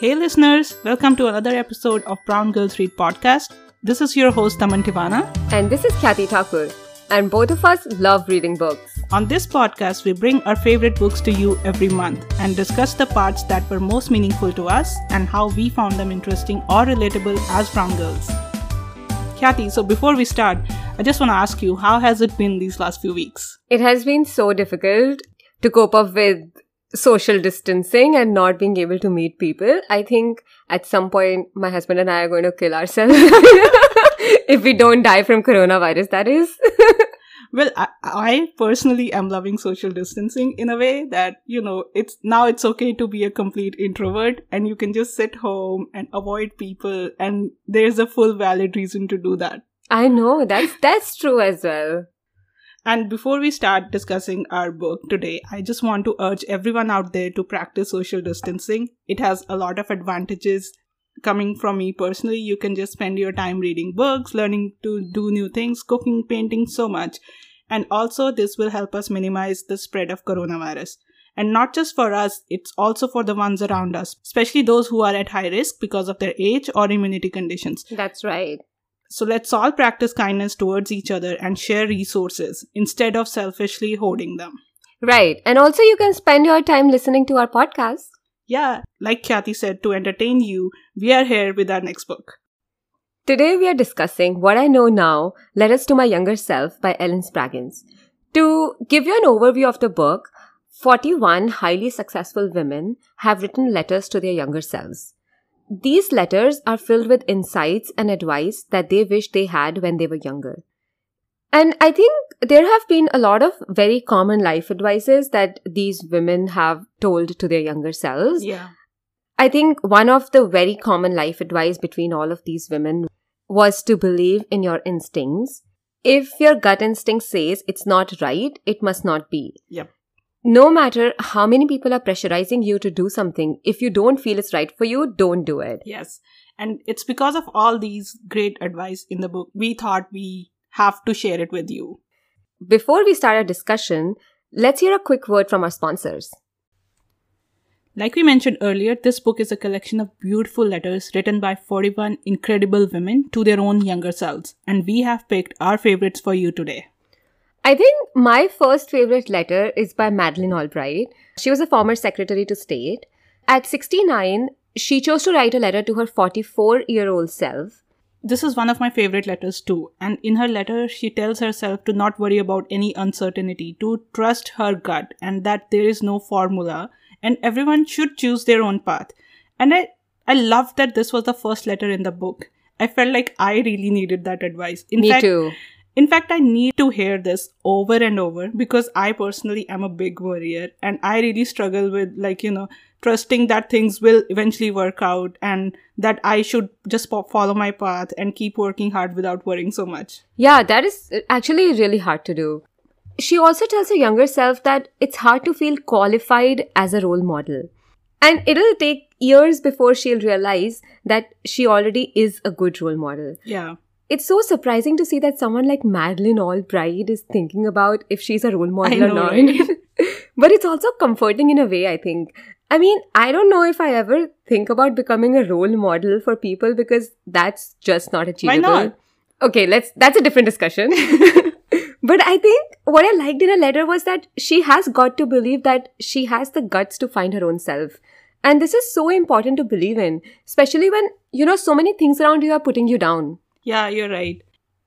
Hey listeners, welcome to another episode of Brown Girls Read podcast. This is your host Taman Tivana. And this is Khyati Thakur. And both of us love reading books. On this podcast, we bring our favorite books to you every month and discuss the parts that were most meaningful to us and how we found them interesting or relatable as brown girls. Khyati, so before we start, I just want to ask you, how has it been these last few weeks? It has been so difficult to cope up with social distancing and not being able to meet people. I think at some point my husband and I are going to kill ourselves if we don't die from coronavirus, that is. well, I, I, personally am loving social distancing in a way that, you know, it's now it's okay to be a complete introvert and you can just sit home and avoid people and there's a full valid reason to do that. I know, that's that's true as well. And before we start discussing our book today, I just want to urge everyone out there to practice social distancing. It has a lot of advantages coming from me personally. You can just spend your time reading books, learning to do new things, cooking, painting, so much. And also, this will help us minimize the spread of coronavirus. And not just for us, it's also for the ones around us, especially those who are at high risk because of their age or immunity conditions. That's right. So let's all practice kindness towards each other and share resources instead of selfishly hoarding them. Right. And also, you can spend your time listening to our podcast. Yeah, like Khyati said, to entertain you, we are here with our next book. Today, we are discussing What I Know Now Letters to My Younger Self by Ellyn Spragins. To give you an overview of the book, 41 highly successful women have written letters to their younger selves. These letters are filled with insights and advice that they wish they had when they were younger. And I think there have been a lot of very common life advices that these women have told to their younger selves. Yeah. I think one of the very common life advice between all of these women was to believe in your instincts. If your gut instinct says it's not right, it must not be. Yep no matter how many people are pressurizing you to do something, if you don't feel it's right for you, don't do it. Yes. And it's because of all these great advice in the book, we thought we have to share it with you. Before we start our discussion, let's hear a quick word from our sponsors. Like we mentioned earlier, this book is a collection of beautiful letters written by 41 incredible women to their own younger selves, and we have picked our favorites for you today. I think my first favorite letter is by Madeleine Albright. She was a former Secretary to State. At 69, she chose to write a letter to her 44 year old self. This is one of my favorite letters too. And in her letter, she tells herself to not worry about any uncertainty, to trust her gut, and that there is no formula, and everyone should choose their own path. And I, I love that this was the first letter in the book. I felt like I really needed that advice. In Me fact, too. In fact, I need to hear this over and over because I personally am a big worrier and I really struggle with, like, you know, trusting that things will eventually work out and that I should just follow my path and keep working hard without worrying so much. Yeah, that is uh, actually really hard to do. She also tells her younger self that it's hard to feel qualified as a role model. And it'll take years before she'll realize that she already is a good role model. Yeah it's so surprising to see that someone like Madeleine Albright is thinking about if she's a role model know, or not. Right? but it's also comforting in a way, I think. I mean, I don't know if I ever think about becoming a role model for people because that's just not achievable. Why not? Okay, let's that's a different discussion. but I think what I liked in her letter was that she has got to believe that she has the guts to find her own self. And this is so important to believe in, especially when, you know, so many things around you are putting you down. Yeah, you're right.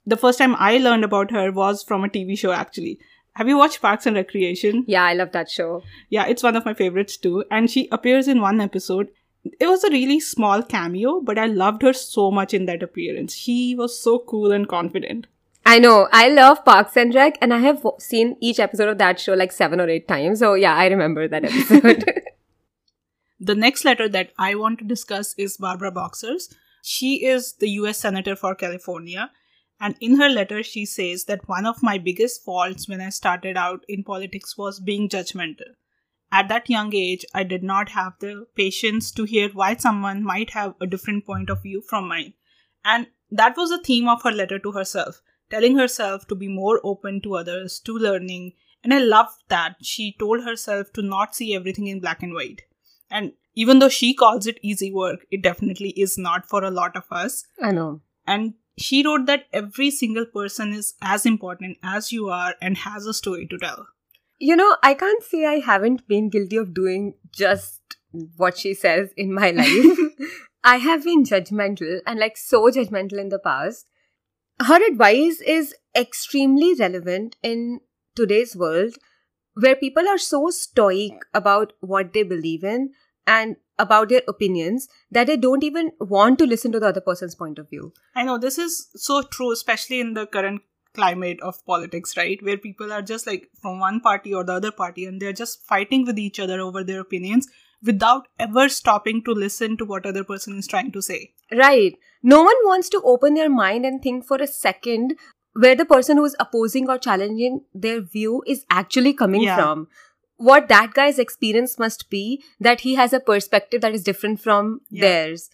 The first time I learned about her was from a TV show, actually. Have you watched Parks and Recreation? Yeah, I love that show. Yeah, it's one of my favorites too. And she appears in one episode. It was a really small cameo, but I loved her so much in that appearance. She was so cool and confident. I know. I love Parks and Rec, and I have seen each episode of that show like seven or eight times. So, yeah, I remember that episode. the next letter that I want to discuss is Barbara Boxer's. She is the US Senator for California. And in her letter, she says that one of my biggest faults when I started out in politics was being judgmental. At that young age, I did not have the patience to hear why someone might have a different point of view from mine. And that was the theme of her letter to herself, telling herself to be more open to others, to learning. And I loved that she told herself to not see everything in black and white. And even though she calls it easy work, it definitely is not for a lot of us. I know. And she wrote that every single person is as important as you are and has a story to tell. You know, I can't say I haven't been guilty of doing just what she says in my life. I have been judgmental and like so judgmental in the past. Her advice is extremely relevant in today's world where people are so stoic about what they believe in and about their opinions that they don't even want to listen to the other person's point of view. I know this is so true, especially in the current climate of politics, right? Where people are just like from one party or the other party and they're just fighting with each other over their opinions without ever stopping to listen to what other person is trying to say. Right. No one wants to open their mind and think for a second where the person who is opposing or challenging their view is actually coming Yeah. from. What that guy's experience must be that he has a perspective that is different from Yeah. theirs.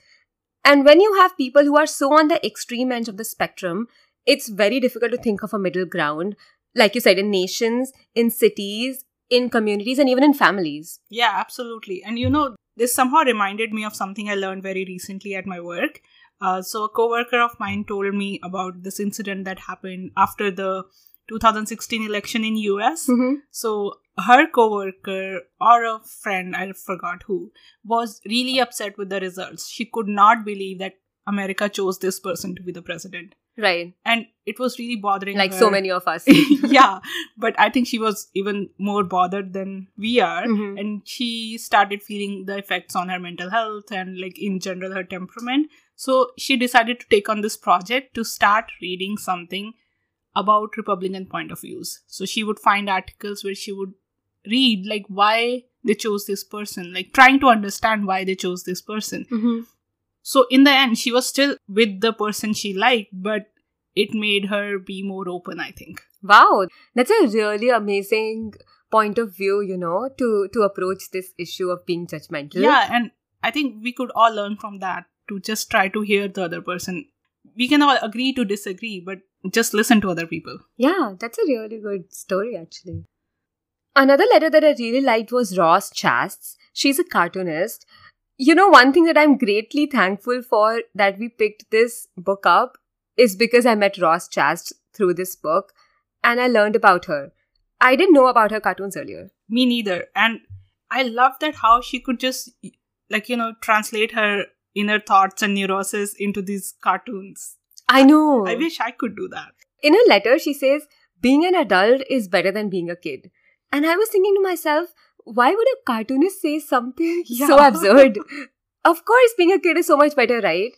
And when you have people who are so on the extreme end of the spectrum, it's very difficult to think of a middle ground. Like you said, in nations, in cities, in communities, and even in families. Yeah, absolutely. And you know, this somehow reminded me of something I learned very recently at my work. Uh, so, a coworker of mine told me about this incident that happened after the 2016 election in US. Mm-hmm. So, her coworker or a friend, I forgot who, was really upset with the results. She could not believe that America chose this person to be the president. Right. And it was really bothering Like her. so many of us. yeah, but I think she was even more bothered than we are. Mhm. And she started feeling the effects on her mental health and, like, in general, her temperament. So she decided to take on this project to start reading something about Republican point of views. So she would find articles where she would read, like, why they chose this person, like, trying to understand why they chose this person. Mm-hmm. So in the end, she was still with the person she liked, but it made her be more open, I think. Wow, that's a really amazing point of view, you know, to to approach this issue of being judgmental. Yeah, and I think we could all learn from that to just try to hear the other person. We can all agree to disagree, but just listen to other people. Yeah, that's a really good story actually. Another letter that I really liked was Roz Chast's. She's a cartoonist. You know, one thing that I'm greatly thankful for that we picked this book up is because I met Roz Chast through this book and I learned about her. I didn't know about her cartoons earlier. Me neither. And I love that how she could just, like, you know, translate her inner thoughts and neuroses into these cartoons. I know. I wish I could do that. In her letter, she says, being an adult is better than being a kid. And I was thinking to myself, why would a cartoonist say something so absurd? of course, being a kid is so much better, right?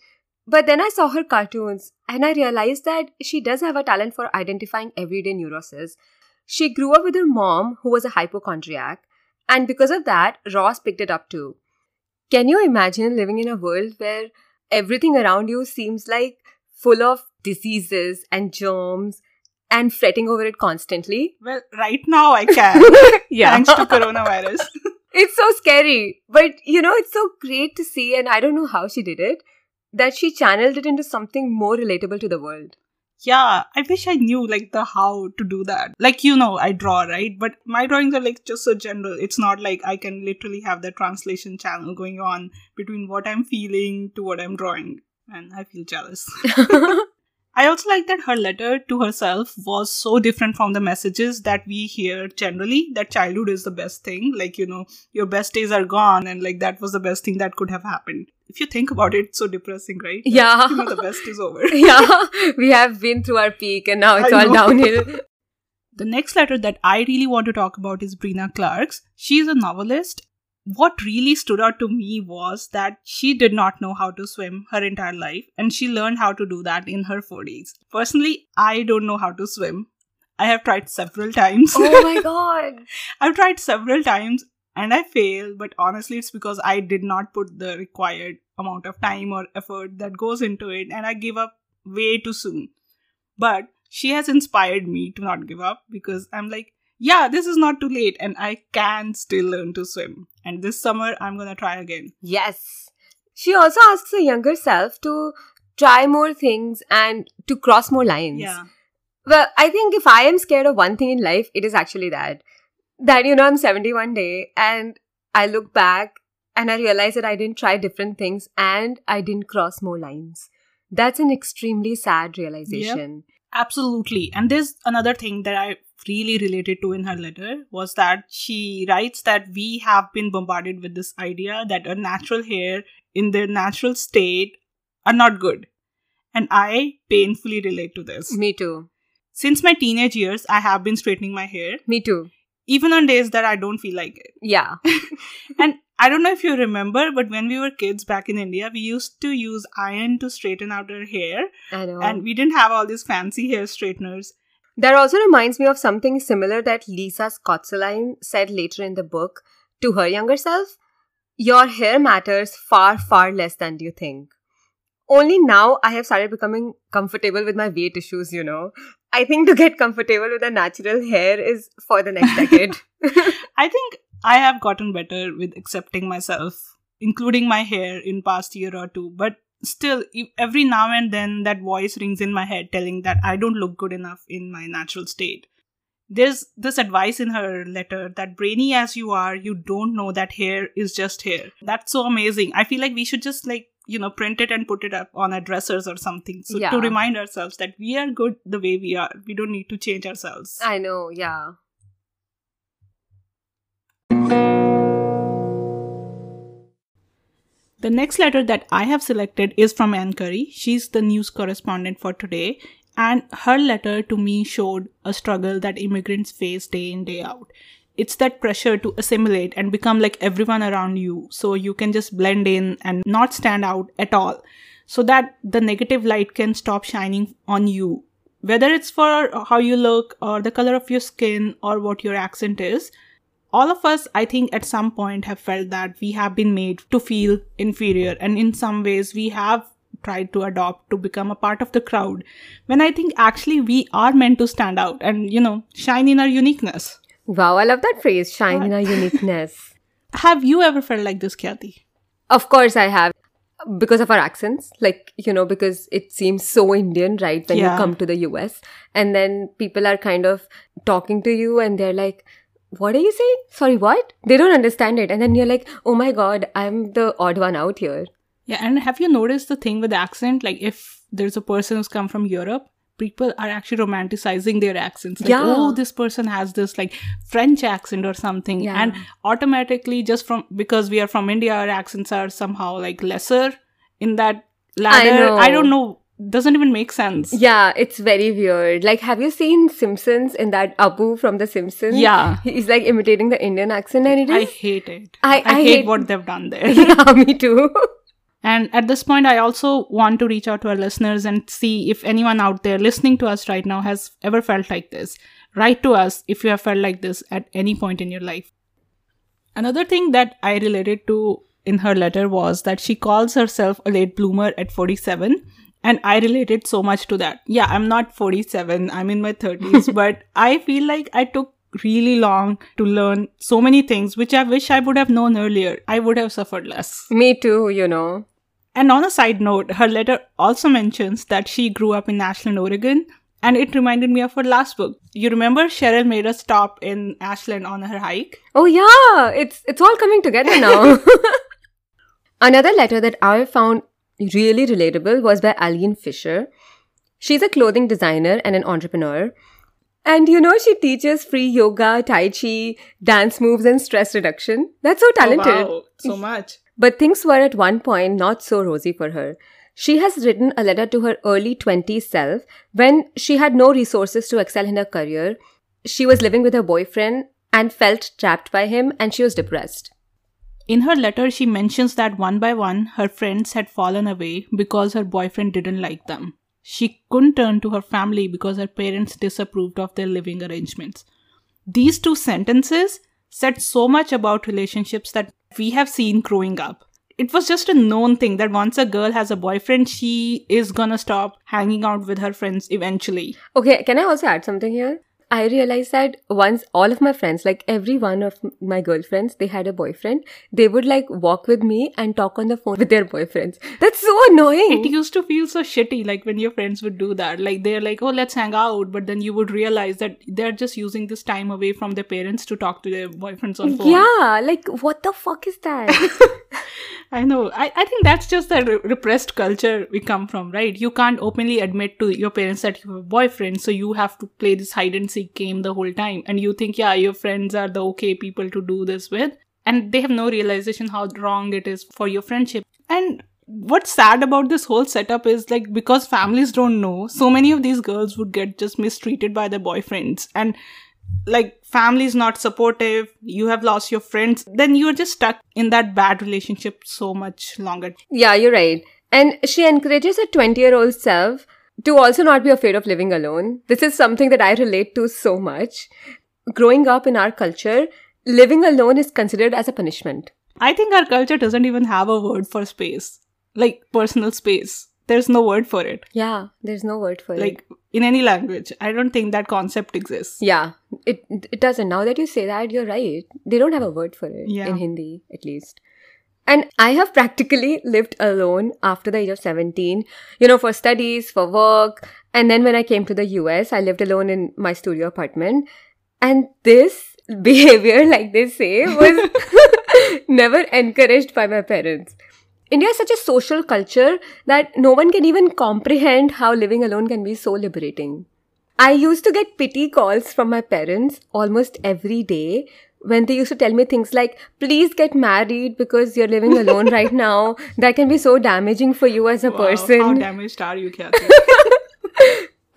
But then I saw her cartoons and I realized that she does have a talent for identifying everyday neuroses. She grew up with her mom, who was a hypochondriac, and because of that, Roz picked it up too. Can you imagine living in a world where everything around you seems like full of diseases and germs and fretting over it constantly? Well, right now I can, yeah. thanks to coronavirus. it's so scary. But you know, it's so great to see, and I don't know how she did it, that she channeled it into something more relatable to the world. Yeah, I wish I knew like the how to do that. Like you know, I draw, right? But my drawings are like just so general. It's not like I can literally have the translation channel going on between what I'm feeling to what I'm drawing. And I feel jealous. I also like that her letter to herself was so different from the messages that we hear generally that childhood is the best thing. Like, you know, your best days are gone and like that was the best thing that could have happened. If you think about it, so depressing, right? Yeah. You know, the best is over. yeah, we have been through our peak and now it's all downhill. The next letter that I really want to talk about is Breena Clarke's. She is a novelist. What really stood out to me was that she did not know how to swim her entire life and she learned how to do that in her 40s. Personally, I don't know how to swim. I have tried several times. oh my god. I've tried several times and I failed, but honestly, it's because I did not put the required amount of time or effort that goes into it and I give up way too soon. But she has inspired me to not give up because I'm like, yeah, this is not too late and I can still learn to swim. And this summer, I'm gonna try again. Yes. She also asks her younger self to try more things and to cross more lines. Yeah. Well, I think if I am scared of one thing in life, it is actually that. That, you know, I'm 71 day and I look back and I realize that I didn't try different things and I didn't cross more lines. That's an extremely sad realization. Absolutely. And there's another thing that I really related to in her letter was that she writes that we have been bombarded with this idea that a natural hair in their natural state are not good. And I painfully relate to this. Me too. Since my teenage years, I have been straightening my hair, Me too. even on days that I don't feel like it. Yeah. And I don't know if you remember, but when we were kids back in India, we used to use iron to straighten out our hair, I know. and we didn't have all these fancy hair straighteners. That also reminds me of something similar that Lisa Scottoline said later in the book to her younger self. Your hair matters far, far less than you think. Only now I have started becoming comfortable with my weight issues, you know. I think to get comfortable with a natural hair is for the next decade. I think I have gotten better with accepting myself, including my hair in past year or two. But still, every now and then that voice rings in my head telling that I don't look good enough in my natural state. There's this advice in her letter that brainy as you are, you don't know that hair is just hair. That's so amazing. I feel like we should just like, you know, print it and put it up on our dressers or something. So Yeah. to remind ourselves that we are good the way we are. We don't need to change ourselves. I know, yeah. The next letter that I have selected is from Ann Curry. She's the news correspondent for today, and her letter to me showed a struggle that immigrants face day in, day out. It's that pressure to assimilate and become like everyone around you so you can just blend in and not stand out at all, so that the negative light can stop shining on you. Whether it's for how you look, or the color of your skin, or what your accent is, all of us, I think, at some point have felt that we have been made to feel inferior, and in some ways, we have tried to adopt to become a part of the crowd. When I think actually we are meant to stand out and, you know, shine in our uniqueness. Wow, I love that phrase, shine in our uniqueness. Have you ever felt like this, Khyati? Of course, I have. Because of our accents, like, you know, because it seems so Indian, right? When Yeah. you come to the US. And then people are kind of talking to you and they're like, what are you saying? Sorry, what? They don't understand it. And then you're like, oh my God, I'm the odd one out here. Yeah, and have you noticed the thing with the accent? Like, if there's a person who's come from Europe, people are actually romanticizing their accents. Like, Yeah. oh, this person has this like French accent or something. Yeah. And automatically, just from because we are from India, our accents are somehow like lesser in that ladder. know. I don't know. Doesn't even make sense. Yeah, it's very weird. Like, have you seen Simpsons in that Apu from The Simpsons? Yeah. He's like imitating the Indian accent and it I hate it. I- I hate, hate- what they've done there. yeah, me too. And at this point, I also want to reach out to our listeners and see if anyone out there listening to us right now has ever felt like this. Write to us if you have felt like this at any point in your life. Another thing that I related to in her letter was that she calls herself a late bloomer at 47. And I related so much to that. Yeah, I'm not 47, I'm in my 30s, but I feel like I took really long to learn so many things which I wish I would have known earlier. I would have suffered less. me too, you know. And on a side note, her letter also mentions that she grew up in Ashland, Oregon, and it reminded me of her last book. You remember Cheryl made a stop in Ashland on her hike? Oh yeah, it's it's all coming together now. Another letter that I found really relatable was by Eileen Fisher. She's a clothing designer and an entrepreneur. And you know, she teaches free yoga, tai chi, dance moves, and stress reduction. That's so talented. Oh, wow, so much. But things were at one point not so rosy for her. She has written a letter to her early 20s self when she had no resources to excel in her career. She was living with her boyfriend and felt trapped by him and she was depressed. In her letter, she mentions that one by one, her friends had fallen away because her boyfriend didn't like them. She couldn't turn to her family because her parents disapproved of their living arrangements. These two sentences said so much about relationships that we have seen growing up. It was just a known thing that once a girl has a boyfriend, she is gonna stop hanging out with her friends eventually. Okay, can I also add something here? I realized that once all of my friends, like every one of my girlfriends, they had a boyfriend, they would like walk with me and talk on the phone with their boyfriends. That's so annoying. It used to feel so shitty, like when your friends would do that. Like they're like, oh, let's hang out. But then you would realize that they're just using this time away from their parents to talk to their boyfriends on phone. Yeah, like what the fuck is that? I know. I, I think that's just the re- repressed culture we come from, right? You can't openly admit to your parents that you have a boyfriend, so you have to play this hide and seek game the whole time. And you think, yeah, your friends are the okay people to do this with. And they have no realization how wrong it is for your friendship. And what's sad about this whole setup is like because families don't know, so many of these girls would get just mistreated by their boyfriends. And like family is not supportive, you have lost your friends, then you're just stuck in that bad relationship so much longer. Yeah, you're right. And she encourages her 20 year old self to also not be afraid of living alone. This is something that I relate to so much. Growing up in our culture, living alone is considered as a punishment. I think our culture doesn't even have a word for space, like personal space. There's no word for it. Yeah, there's no word for Like it. Like in any language, I don't think that concept exists. Yeah, it it doesn't. Now that you say that, you're right. They don't have a word for it Yeah. in Hindi, at least. And I have practically lived alone after the age of 17, you know, for studies, for work. And then when I came to the US, I lived alone in my studio apartment. And this behavior, like they say, was never encouraged by my parents. India is such a social culture that no one can even comprehend how living alone can be so liberating. I used to get pity calls from my parents almost every day when they used to tell me things like, please get married because you're living alone right now. That can be so damaging for you as a Wow, person. How damaged are you, Kathy?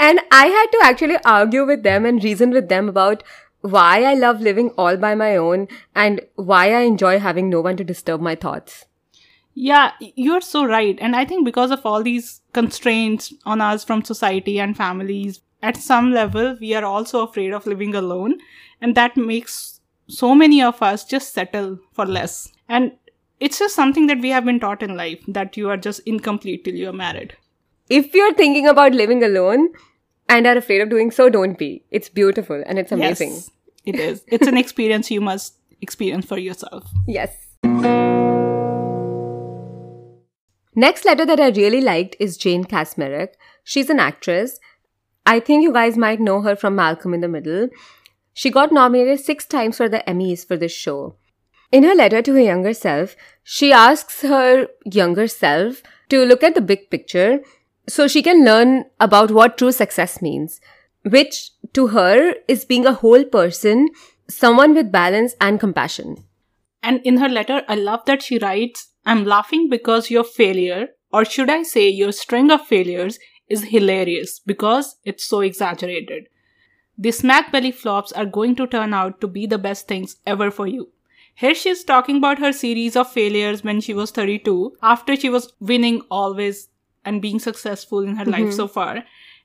And I had to actually argue with them and reason with them about why I love living all by my own and why I enjoy having no one to disturb my thoughts. Yeah, you're so right. And I think because of all these constraints on us from society and families, at some level, we are also afraid of living alone. And that makes so many of us just settle for less. And it's just something that we have been taught in life that you are just incomplete till you're married. If you're thinking about living alone and are afraid of doing so, don't be. It's beautiful and it's amazing. Yes, it is. It's an experience you must experience for yourself. Yes. Next letter that I really liked is Jane Kaczmarek. She's an actress. I think you guys might know her from Malcolm in the Middle. She got nominated six times for the Emmys for this show. In her letter to her younger self, she asks her younger self to look at the big picture so she can learn about what true success means, which to her is being a whole person, someone with balance and compassion. And in her letter, I love that she writes, I'm laughing because your failure, or should I say your string of failures, is hilarious because it's so exaggerated. The smack belly flops are going to turn out to be the best things ever for you. Here she's talking about her series of failures when she was 32, after she was winning always and being successful in her life mm-hmm. so far.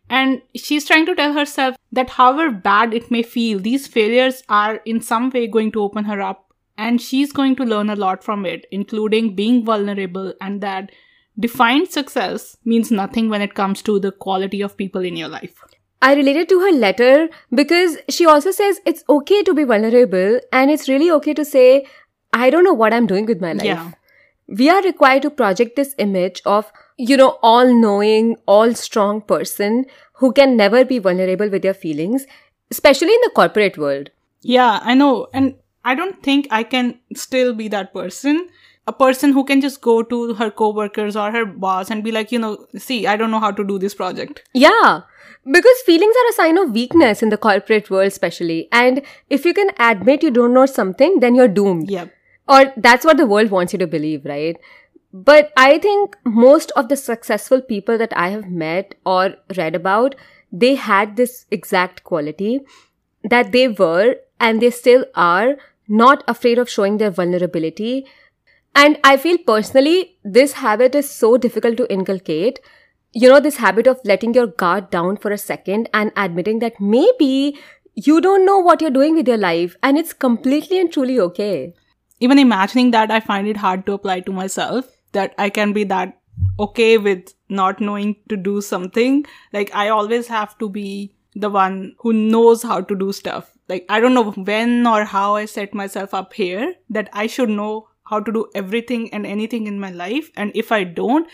And she's trying to tell herself that however bad it may feel, these failures are in some way going to open her up and she's going to learn a lot from it, including being vulnerable and that defined success means nothing when it comes to the quality of people in your life. I related to her letter because she also says it's okay to be vulnerable and it's really okay to say, I don't know what I'm doing with my life. Yeah. We are required to project this image of, you know, all knowing, all strong person who can never be vulnerable with their feelings, especially in the corporate world. Yeah, I know. And I don't think I can still be that person. A person who can just go to her coworkers or her boss and be like, you know, see, I don't know how to do this project. Yeah. Because feelings are a sign of weakness in the corporate world, especially. And if you can admit you don't know something, then you're doomed. Yep. Or that's what the world wants you to believe, right? But I think most of the successful people that I have met or read about, they had this exact quality that they were and they still are not afraid of showing their vulnerability. And I feel personally, this habit is so difficult to inculcate. You know, this habit of letting your guard down for a second and admitting that maybe you don't know what you're doing with your life and it's completely and truly okay. Even imagining that, I find it hard to apply to myself that I can be that okay with not knowing to do something. Like, I always have to be the one who knows how to do stuff. Like, I don't know when or how I set myself up here that I should know how to do everything and anything in my life. And if I don't,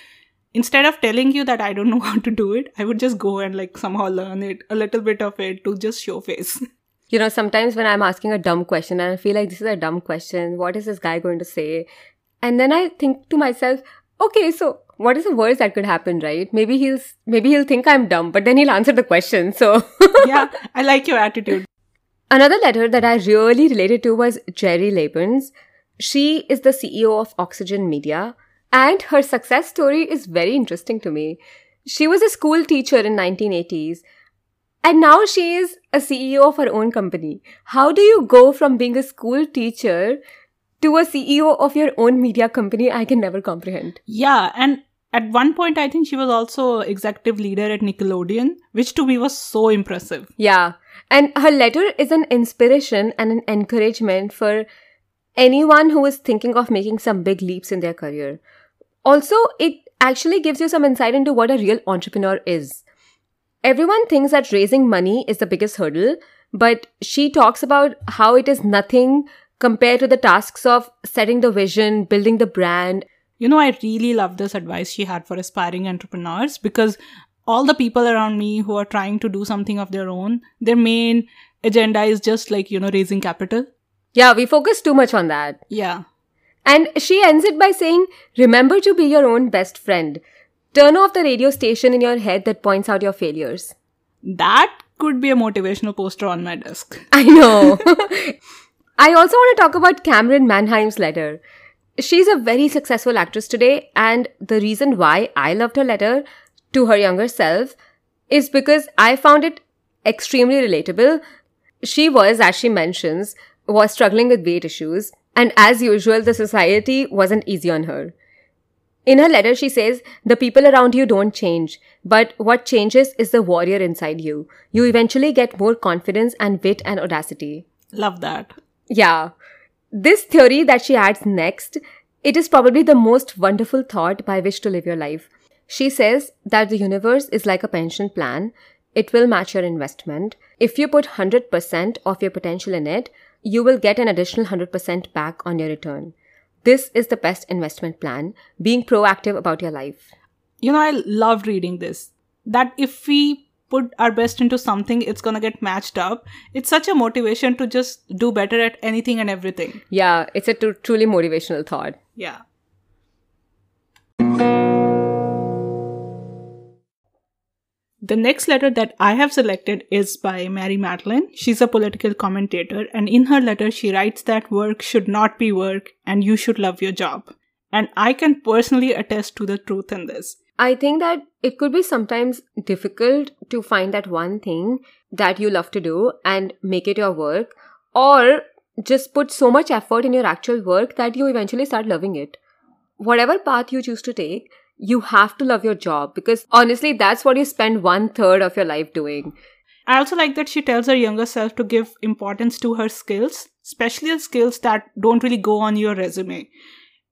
instead of telling you that I don't know how to do it, I would just go and like somehow learn it, a little bit of it to just show face. You know, sometimes when I'm asking a dumb question and I feel like this is a dumb question, what is this guy going to say? And then I think to myself, okay, so what is the worst that could happen, right? Maybe he'll maybe he'll think I'm dumb, but then he'll answer the question. So yeah, I like your attitude. Another letter that I really related to was Gerry Laybourne's. She is the CEO of Oxygen Media, and her success story is very interesting to me. She was a school teacher in 1980s and now she is a CEO of her own company. How do you go from being a school teacher to a CEO of your own media company? I can never comprehend. Yeah, and at one point I think she was also executive leader at Nickelodeon, which to me was so impressive. Yeah. And her letter is an inspiration and an encouragement for anyone who is thinking of making some big leaps in their career. Also, it actually gives you some insight into what a real entrepreneur is. Everyone thinks that raising money is the biggest hurdle, but she talks about how it is nothing compared to the tasks of setting the vision, building the brand. You know, I really love this advice she had for aspiring entrepreneurs because all the people around me who are trying to do something of their own, their main agenda is just like, you know, raising capital. Yeah, we focus too much on that. Yeah. And she ends it by saying, Remember to be your own best friend. Turn off the radio station in your head that points out your failures. That could be a motivational poster on my desk. I know. I also want to talk about Camryn Manheim's letter. She's a very successful actress today, and the reason why I loved her letter to her younger self is because I found it extremely relatable. She was, as she mentions, was struggling with weight issues, and as usual, the society wasn't easy on her. In her letter, she says, The people around you don't change, but what changes is the warrior inside you. You eventually get more confidence and wit and audacity. Love that. Yeah. This theory that she adds next, it is probably the most wonderful thought by which to live your life. She says that the universe is like a pension plan. It will match your investment. If you put 100% of your potential in it, you will get an additional 100% back on your return. This is the best investment plan, being proactive about your life. You know, I love reading this. That if we put our best into something, it's gonna get matched up. It's such a motivation to just do better at anything and everything. Yeah, it's a t- truly motivational thought. Yeah. The next letter that I have selected is by Mary Matalin. She's a political commentator, and in her letter, she writes that work should not be work and you should love your job. And I can personally attest to the truth in this. I think that it could be sometimes difficult to find that one thing that you love to do and make it your work, or just put so much effort in your actual work that you eventually start loving it. Whatever path you choose to take, you have to love your job because honestly, that's what you spend one third of your life doing. I also like that she tells her younger self to give importance to her skills, especially the skills that don't really go on your resume.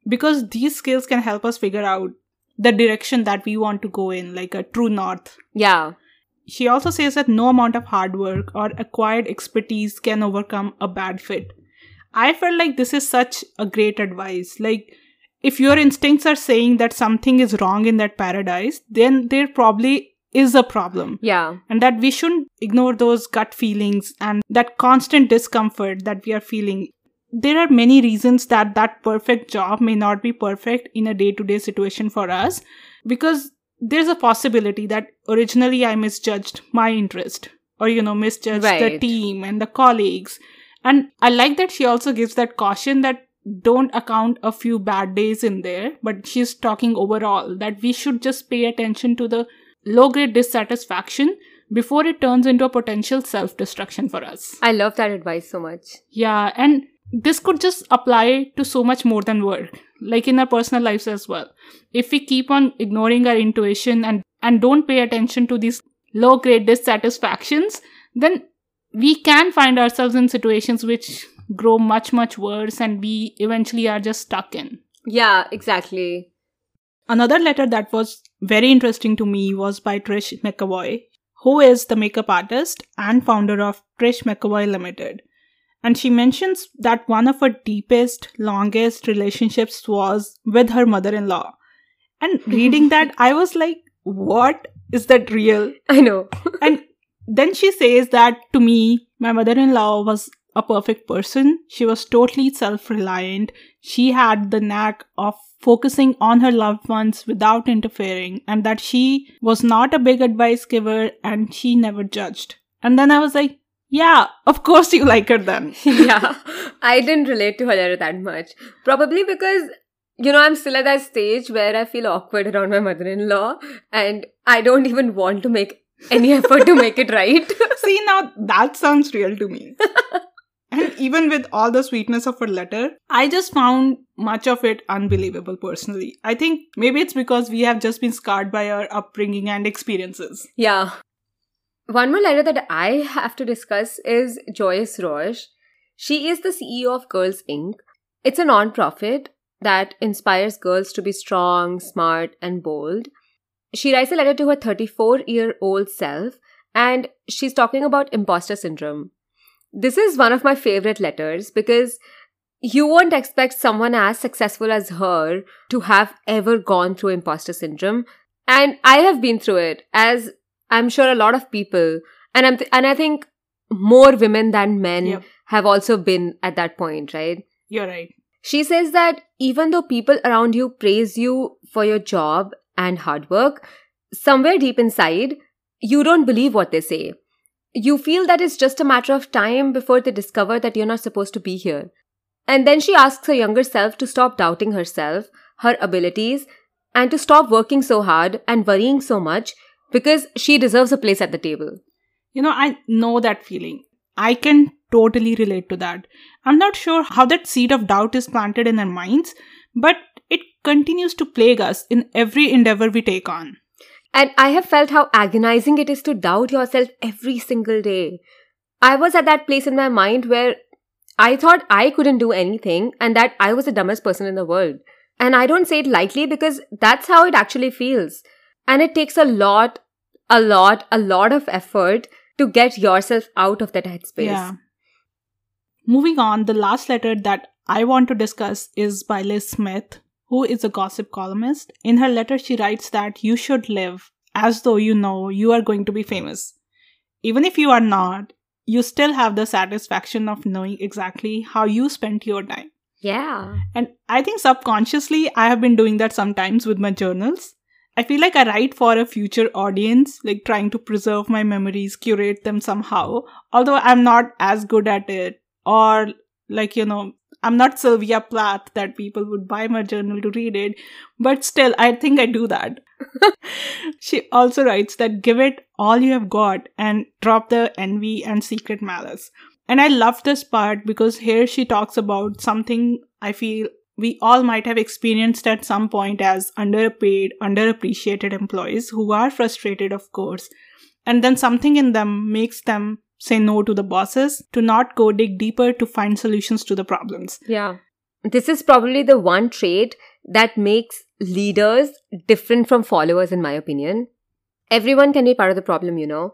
Because these skills can help us figure out the direction that we want to go in, like a true north. Yeah. She also says that no amount of hard work or acquired expertise can overcome a bad fit. I felt like this is such a great advice. Like, if your instincts are saying that something is wrong in that paradise, then there probably is a problem. Yeah. And that we shouldn't ignore those gut feelings and that constant discomfort that we are feeling. There are many reasons that that perfect job may not be perfect in a day to day situation for us because there's a possibility that originally I misjudged my interest or, you know, misjudged right. the team and the colleagues. And I like that she also gives that caution that don't account a few bad days in there, but she's talking overall that we should just pay attention to the low grade dissatisfaction before it turns into a potential self destruction for us. I love that advice so much. Yeah, and this could just apply to so much more than work, like in our personal lives as well. If we keep on ignoring our intuition and, and don't pay attention to these low grade dissatisfactions, then we can find ourselves in situations which grow much, much worse and we eventually are just stuck in. Yeah, exactly. Another letter that was very interesting to me was by Trish McEvoy. who is the makeup artist and founder of Trish McEvoy Limited. And she mentions that one of her deepest, longest relationships was with her mother in law. And reading that, I was like, what? Is that real? I know. and then she says that to me, my mother in law was a perfect person. She was totally self reliant. She had the knack of focusing on her loved ones without interfering, and that she was not a big advice giver and she never judged. And then I was like, yeah, of course you like her then. yeah, I didn't relate to her that much. Probably because, you know, I'm still at that stage where I feel awkward around my mother in law and I don't even want to make any effort to make it right. See, now that sounds real to me. and even with all the sweetness of her letter, I just found much of it unbelievable personally. I think maybe it's because we have just been scarred by our upbringing and experiences. Yeah. One more letter that I have to discuss is Joyce Roche. She is the CEO of Girls Inc. It's a non-profit that inspires girls to be strong, smart, and bold. She writes a letter to her 34 year old self and she's talking about imposter syndrome. This is one of my favorite letters because you won't expect someone as successful as her to have ever gone through imposter syndrome. And I have been through it, as I'm sure a lot of people, and I'm th- and I think more women than men Yep. have also been at that point, right? You're right. She says that even though people around you praise you for your job and hard work, somewhere deep inside, you don't believe what they say. You feel that it's just a matter of time before they discover that you're not supposed to be here. And then she asks her younger self to stop doubting herself, her abilities, and to stop working so hard and worrying so much because she deserves a place at the table. You know, I know that feeling. I can totally relate to that. I'm not sure how that seed of doubt is planted in our minds, but it continues to plague us in every endeavor we take on. And I have felt how agonizing it is to doubt yourself every single day. I was at that place in my mind where I thought I couldn't do anything and that I was the dumbest person in the world. And I don't say it lightly because that's how it actually feels. And it takes a lot, a lot, a lot of effort to get yourself out of that headspace. Yeah. Moving on, the last letter that I want to discuss is by Liz Smith, who is a gossip columnist. In her letter, she writes that you should live as though you know you are going to be famous. Even if you are not, you still have the satisfaction of knowing exactly how you spent your time. Yeah. And I think subconsciously, I have been doing that sometimes with my journals. I feel like I write for a future audience, like trying to preserve my memories, curate them somehow. Although I'm not as good at it, or like, you know, I'm not Sylvia Plath that people would buy my journal to read it, but still, I think I do that. she also writes that give it all you have got and drop the envy and secret malice. And I love this part because here she talks about something I feel we all might have experienced at some point as underpaid, underappreciated employees who are frustrated, of course. And then something in them makes them say no to the bosses, to not go dig deeper to find solutions to the problems. Yeah. This is probably the one trait that makes leaders different from followers, in my opinion. Everyone can be part of the problem, you know.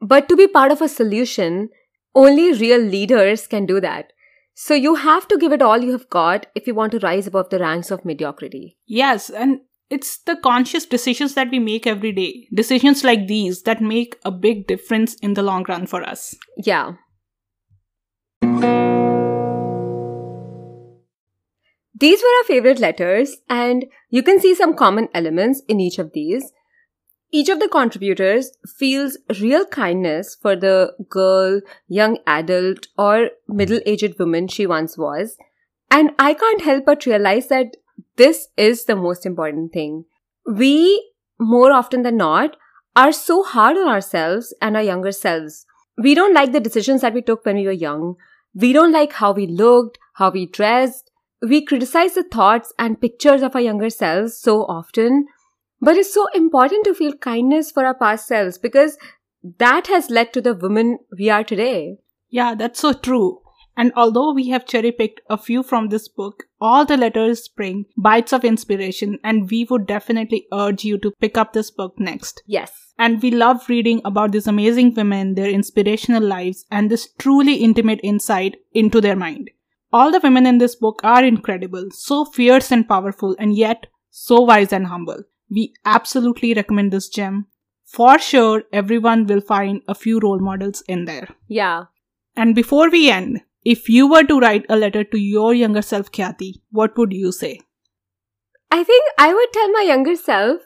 But to be part of a solution, only real leaders can do that. So you have to give it all you have got if you want to rise above the ranks of mediocrity. Yes, and it's the conscious decisions that we make every day. Decisions like these that make a big difference in the long run for us. Yeah. These were our favorite letters, and you can see some common elements in each of these. Each of the contributors feels real kindness for the girl, young adult, or middle aged woman she once was. And I can't help but realize that this is the most important thing. We, more often than not, are so hard on ourselves and our younger selves. We don't like the decisions that we took when we were young. We don't like how we looked, how we dressed. We criticize the thoughts and pictures of our younger selves so often. But it's so important to feel kindness for our past selves because that has led to the women we are today. Yeah, that's so true. And although we have cherry picked a few from this book, all the letters bring bites of inspiration, and we would definitely urge you to pick up this book next. Yes. And we love reading about these amazing women, their inspirational lives, and this truly intimate insight into their mind. All the women in this book are incredible, so fierce and powerful, and yet so wise and humble. We absolutely recommend this gem. For sure, everyone will find a few role models in there. Yeah. And before we end, if you were to write a letter to your younger self, Khyati, what would you say? I think I would tell my younger self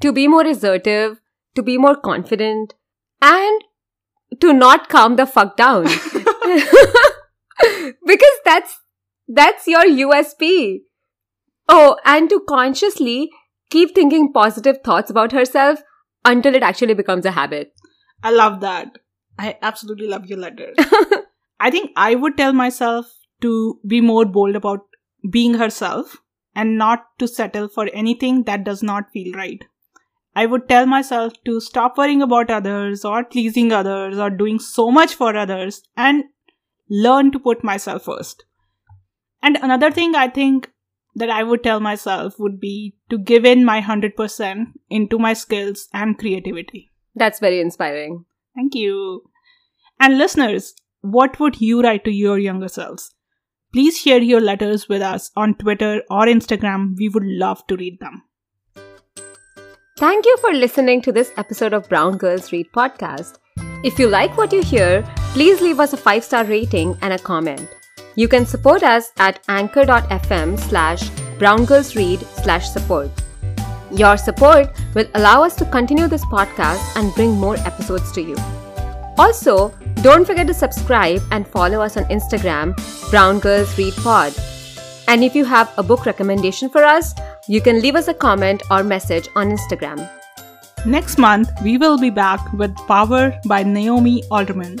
to be more assertive, to be more confident, and to not calm the fuck down. because that's that's your USP. Oh, and to consciously keep thinking positive thoughts about herself until it actually becomes a habit. I love that. I absolutely love your letters. I think I would tell myself to be more bold about being herself and not to settle for anything that does not feel right. I would tell myself to stop worrying about others or pleasing others or doing so much for others and learn to put myself first. And another thing I think that I would tell myself would be to give in my 100% into my skills and creativity. That's very inspiring. Thank you. And listeners, what would you write to your younger selves? Please share your letters with us on Twitter or Instagram. We would love to read them. Thank you for listening to this episode of Brown Girls Read podcast. If you like what you hear, please leave us a five star rating and a comment. You can support us at anchor.fm slash browngirlsread slash support. Your support will allow us to continue this podcast and bring more episodes to you. Also, don't forget to subscribe and follow us on Instagram, Brown Girls Read Pod. And if you have a book recommendation for us, you can leave us a comment or message on Instagram. Next month, we will be back with Power by Naomi Alderman.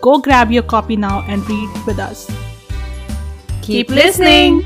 Go grab your copy now and read with us. Keep listening.